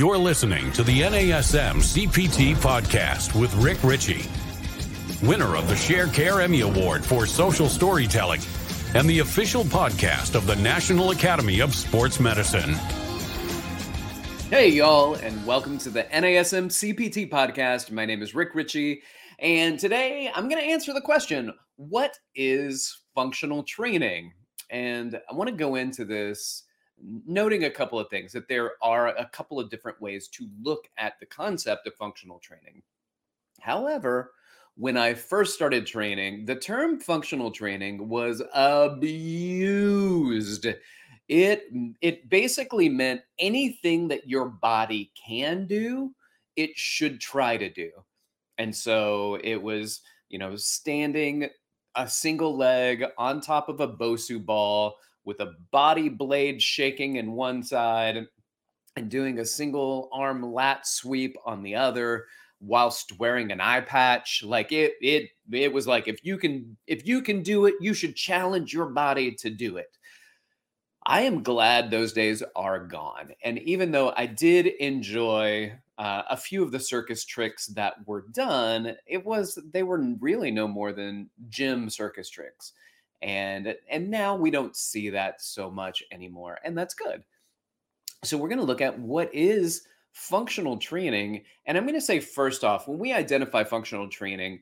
You're listening to the NASM CPT podcast with Rick Richey, winner of the Sharecare Emmy Award for Social Storytelling and the official podcast of the National Academy of Sports Medicine. Hey, y'all, and welcome to the NASM CPT podcast. My name is Rick Richey, and today I'm going to answer the question What is functional training? And I want to go into this noting a couple of things that there are a couple of different ways to look at the concept of functional training. However, when I first started training, the term functional training was abused. It it basically meant anything that your body can do, it should try to do. And so it was, you know, standing a single leg on top of a Bosu ball with a body blade shaking in one side and doing a single arm lat sweep on the other whilst wearing an eye patch. Like it it it was like if you can if you can do it you should challenge your body to do it. I am glad those days are gone. And even though i did enjoy uh, a few of the circus tricks that were done it was they were really no more than gym circus tricks and and now we don't see that so much anymore and that's good so we're going to look at what is functional training. And I'm going to say, first off, when we identify functional training,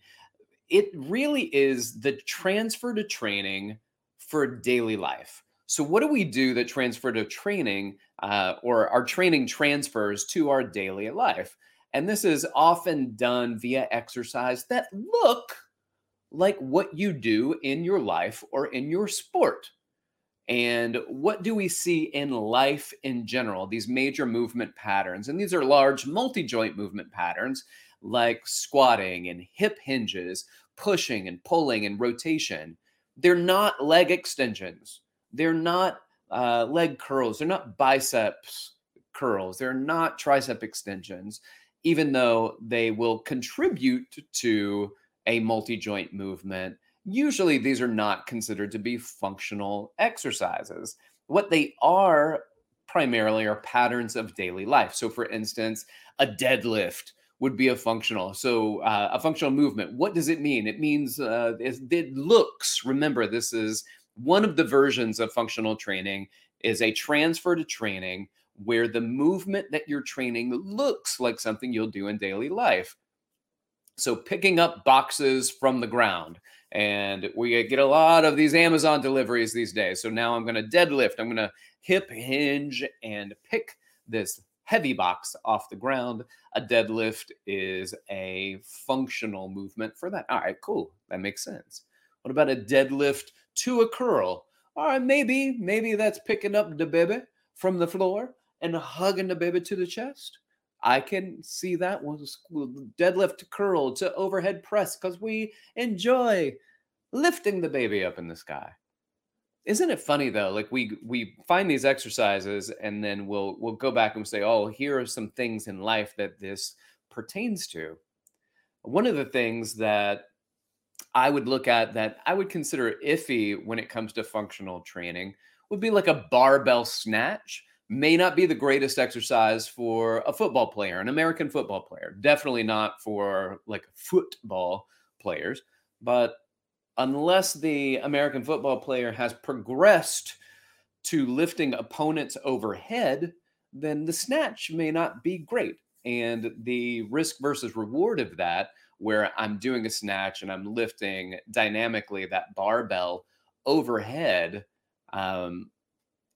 it really is the transfer to training for daily life. So, what do we do that transfer to training uh, or our training transfers to our daily life? And this is often done via exercise that look like what you do in your life or in your sport. And what do we see in life in general? These major movement patterns. And these are large multi joint movement patterns like squatting and hip hinges, pushing and pulling and rotation. They're not leg extensions. They're not uh, leg curls. They're not biceps curls. They're not tricep extensions, even though they will contribute to a multi joint movement usually these are not considered to be functional exercises. What they are primarily are patterns of daily life. So, for instance, a deadlift would be a functional. So, uh, a functional movement. What does it mean? It means uh, it, looks. Remember, this is one of the versions of functional training is a transfer to training where the movement that you're training looks like something you'll do in daily life. So, picking up boxes from the ground and we get a lot of these Amazon deliveries these days. So now I'm going to deadlift, I'm going to hip hinge and pick this heavy box off the ground. A deadlift is a functional movement for that. All right, cool. That makes sense. What about a deadlift to a curl? All right, maybe, maybe that's picking up the baby from the floor and hugging the baby to the chest. I can see that was deadlift to curl to overhead press because we enjoy lifting the baby up in the sky. Isn't it funny though? Like we we find these exercises and then we'll we'll go back and say, "Oh, here are some things in life that this pertains to." One of the things that I would look at that I would consider iffy when it comes to functional training would be like a barbell snatch may not be the greatest exercise for a football player, an American football player. Definitely not for like football players. But unless the American football player has progressed to lifting opponents overhead, then the snatch may not be great. And the risk versus reward of that, where I'm doing a snatch and I'm lifting dynamically that barbell overhead, um,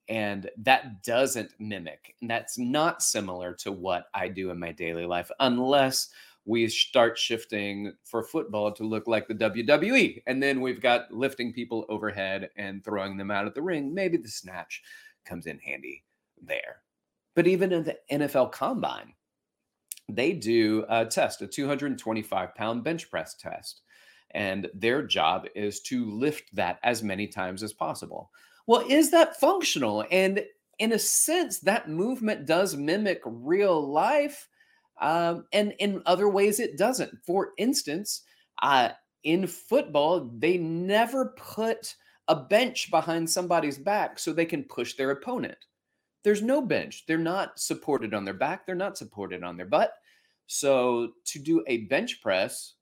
and that doesn't mimic and that's not similar to what i do in my daily life unless we start shifting for football to look like the WWE. And then we've got lifting people overhead and throwing them out of the ring. Maybe the snatch comes in handy there. But even in the NFL combine, they do a test, a 225 pound bench press test. And their job is to lift that as many times as possible. Well, is that functional? And in a sense, that movement does mimic real life. Um, and in other ways, it doesn't. For instance, uh, in football, they never put a bench behind somebody's back so they can push their opponent. there's no bench. They're not supported on their back, they're not supported on their butt. So to do a bench press,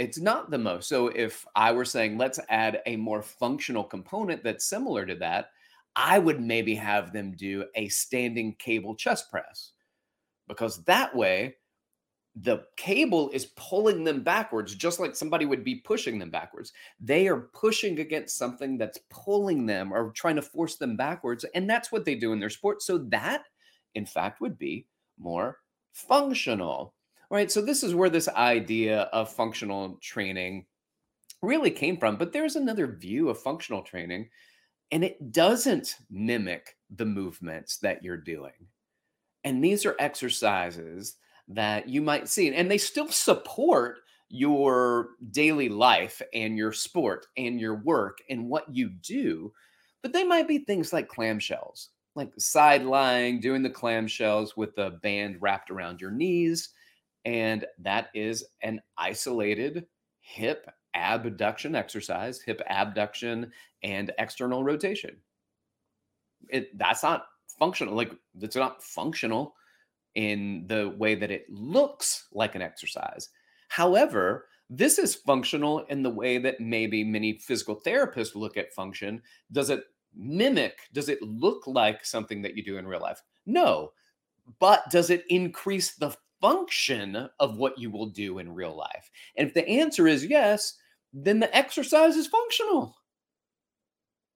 it's not the most. So if I were saying, let's add a more functional component that's similar to that, I would maybe have them do a standing cable chest press because that way the cable is pulling them backwards, just like somebody would be pushing them backwards. They are pushing against something that's pulling them or trying to force them backwards. And that's what they do in their sport. So that, in fact, would be more functional. Right. So this is where this idea of functional training really came from. But there's another view of functional training, and it doesn't mimic the movements that you're doing. And these are exercises that you might see. And they still support your daily life and your sport and your work and what you do. But they might be things like clamshells, like side lying, doing the clamshells with the band wrapped around your knees. And that is an isolated hip abduction exercise, hip abduction and external rotation. It that's not functional. Like it's not functional in the way that it looks like an exercise. However, this is functional in the way that maybe many physical therapists look at function. Does it mimic, does it look like something that you do in real life? No. But does it increase the function of what you will do in real life? And if the answer is yes, then the exercise is functional.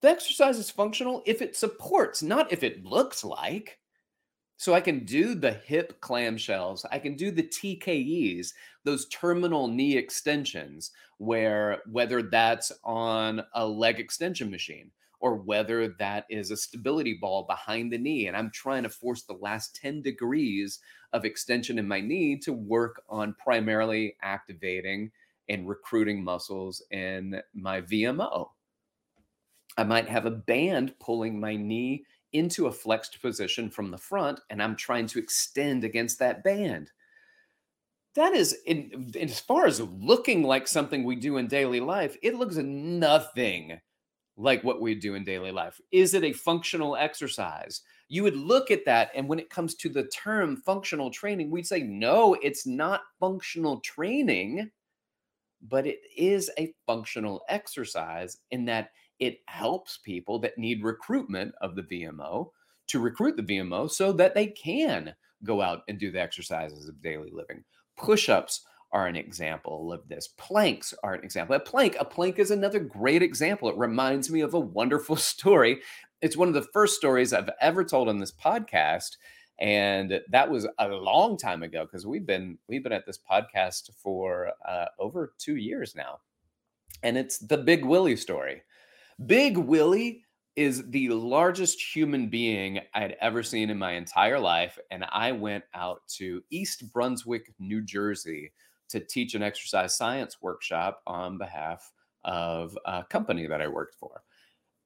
The exercise is functional if it supports, not if it looks like. So I can do the hip clamshells. I can do the TKEs, those terminal knee extensions, where whether that's on a leg extension machine or whether that is a stability ball behind the knee, and I'm trying to force the last 10 degrees of extension in my knee to work on primarily activating and recruiting muscles in my VMO. I might have a band pulling my knee into a flexed position from the front and I'm trying to extend against that band. That is, in, in, as far as looking like something we do in daily life, it looks nothing like what we do in daily life. Is it a functional exercise? You would look at that, and when it comes to the term functional training, we'd say, no, it's not functional training, but it is a functional exercise in that it helps people that need recruitment of the VMO to recruit the VMO so that they can go out and do the exercises of daily living. Push ups are an example of this. Planks are an example. A plank, a plank is another great example. It reminds me of a wonderful story. It's one of the first stories I've ever told on this podcast and that was a long time ago because we've been we've been at this podcast for uh, over two years now and it's the big willie story Big Willie is the largest human being I'd ever seen in my entire life. And I went out to East Brunswick, New Jersey to teach an exercise science workshop on behalf of a company that I worked for.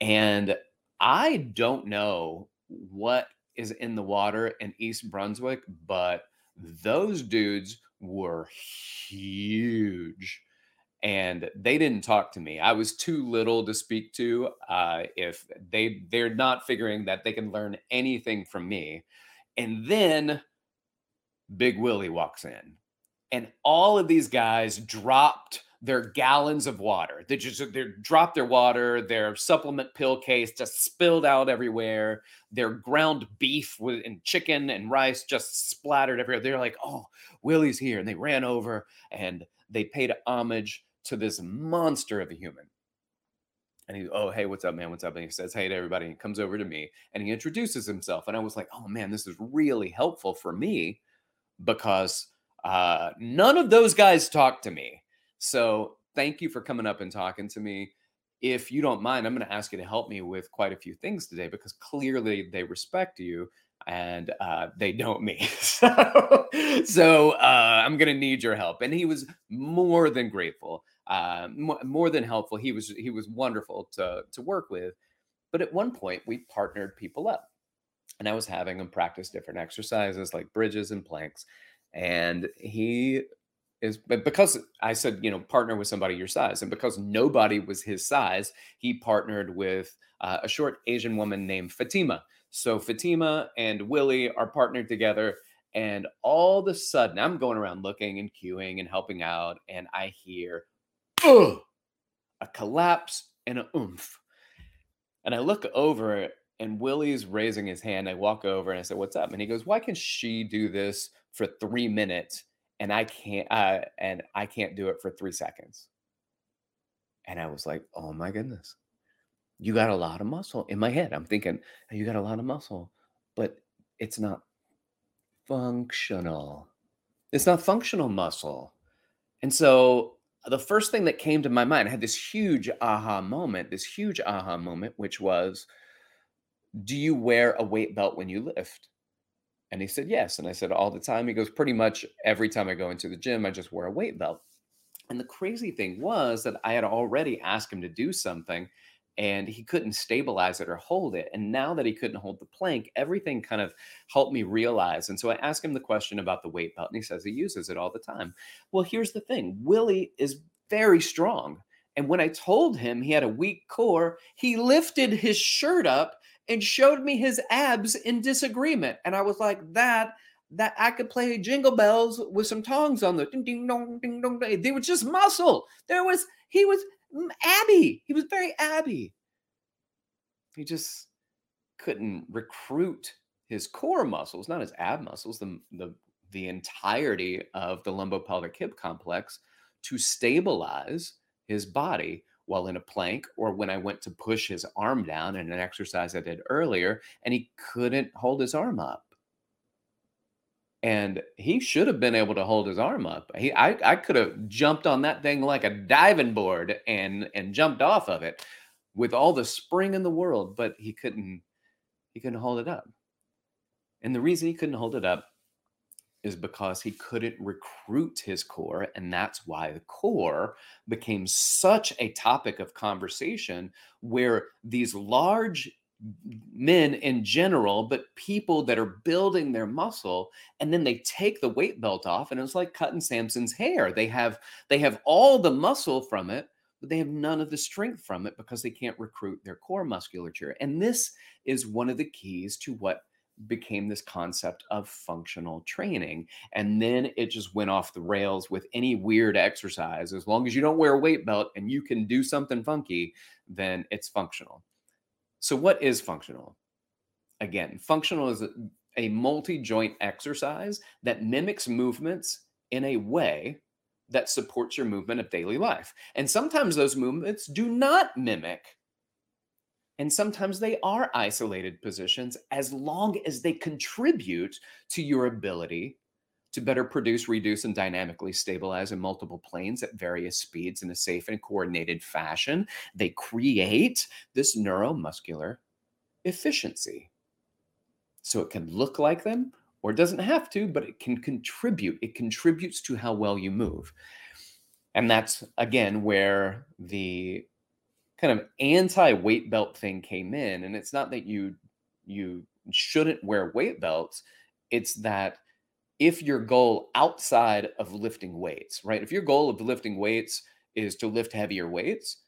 And I don't know what is in the water in East Brunswick, but those dudes were huge and they didn't talk to me. I was too little to speak to. Uh, if they they're not figuring that they can learn anything from me, and then Big Willie walks in, and all of these guys dropped their gallons of water. They just they dropped their water. Their supplement pill case just spilled out everywhere. Their ground beef with and chicken and rice just splattered everywhere. They're like, "Oh, Willie's here!" And they ran over and they paid homage to this monster of a human. And he, oh, hey, what's up, man? What's up? And he says, hey to everybody. And he comes over to me and he introduces himself. And I was like, oh, man, this is really helpful for me because uh, none of those guys talked to me. So thank you for coming up and talking to me. If you don't mind, I'm going to ask you to help me with quite a few things today because clearly they respect you and uh, they don't me. so, uh, I'm going to need your help. And he was more than grateful, uh, more, more than helpful. He was he was wonderful to to work with. But at one point, we partnered people up, and I was having them practice different exercises like bridges and planks. And he is but because I said, you know, partner with somebody your size, and because nobody was his size, he partnered with uh, a short Asian woman named Fatima So Fatima and Willie are partnered together. And all of a sudden, I'm going around looking and cueing and helping out. And I hear, a collapse and a oomph. And I look over and Willie's raising his hand. I walk over and I said, What's up? And he goes, Why can she do this for three minutes and I can't uh, and I can't do it for three seconds? And I was like, Oh my goodness. You got a lot of muscle in my head. I'm thinking, you got a lot of muscle, but it's not functional. It's not functional muscle. And so the first thing that came to my mind, I had this huge aha moment, this huge aha moment, which was, do you wear a weight belt when you lift? And he said, yes. And I said, all the time. He goes, pretty much every time I go into the gym, I just wear a weight belt. And the crazy thing was that I had already asked him to do something and he couldn't stabilize it or hold it. And now that he couldn't hold the plank, everything kind of helped me realize. And so I asked him the question about the weight belt, and he says he uses it all the time. Well, here's the thing Willie is very strong. And when I told him he had a weak core, he lifted his shirt up and showed me his abs in disagreement. And I was like, that that I could play jingle bells with some tongs on the ding ding dong ding dong. They were just muscle. There was he was mm, Abby. He was very Abby. He just couldn't recruit his core muscles, not his ab muscles, the the the entirety of the lumbopelvic hip complex to stabilize his body while in a plank or when I went to push his arm down in an exercise I did earlier and he couldn't hold his arm up and he should have been able to hold his arm up. He, I, I could have jumped on that thing like a diving board and and jumped off of it with all the spring in the world, but he couldn't. He couldn't hold it up, and the reason he couldn't hold it up is because he couldn't recruit his core, and that's why the core became such a topic of conversation, where these large men in general, but people that are building their muscle, and then they take the weight belt off, and it's like cutting Samson's hair. They have they have all the muscle from it, but they have none of the strength from it because they can't recruit their core musculature. And this is one of the keys to what became this concept of functional training. And then it just went off the rails with any weird exercise. As long as you don't wear a weight belt and you can do something funky, then it's functional. So, what is functional? Again, functional is a, multi joint exercise that mimics movements in a way that supports your movement of daily life. And sometimes those movements do not mimic, and sometimes they are isolated positions as long as they contribute to your ability to better produce, reduce, and dynamically stabilize in multiple planes at various speeds in a safe and coordinated fashion. They create this neuromuscular efficiency. So it can look like them or doesn't have to, but it can contribute. It contributes to how well you move. And that's again where the kind of anti-weight belt thing came in. And it's not that you you shouldn't wear weight belts, it's that if your goal outside of lifting weights, right? If your goal of lifting weights is to lift heavier weights,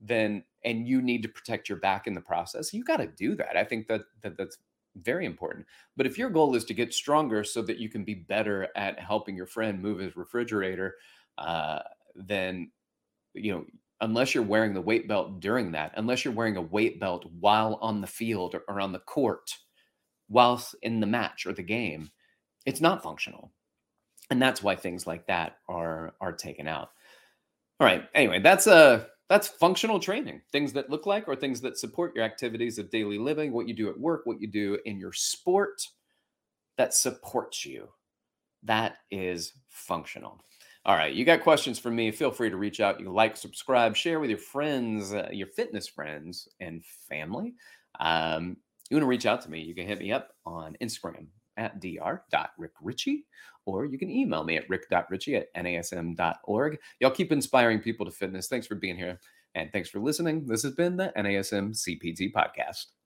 then and you need to protect your back in the process, you got to do that. I think that, that that's very important. But if your goal is to get stronger so that you can be better at helping your friend move his refrigerator, uh, then you know unless you're wearing the weight belt during that, unless you're wearing a weight belt while on the field or, or on the court, whilst in the match or the game, it's not functional. And that's why things like that are are taken out. All right anyway that's a uh, that's functional training things that look like or things that support your activities of daily living what you do at work what you do in your sport that supports you. That is functional all right you got questions for me feel free to reach out you like subscribe share with your friends uh, your fitness friends and family um, you want to reach out to me you can hit me up on instagram at dr.rickrichey, or you can email me at rick.richey at nasm.org. Y'all keep inspiring people to fitness. Thanks for being here, and thanks for listening. This has been the NASM CPT Podcast.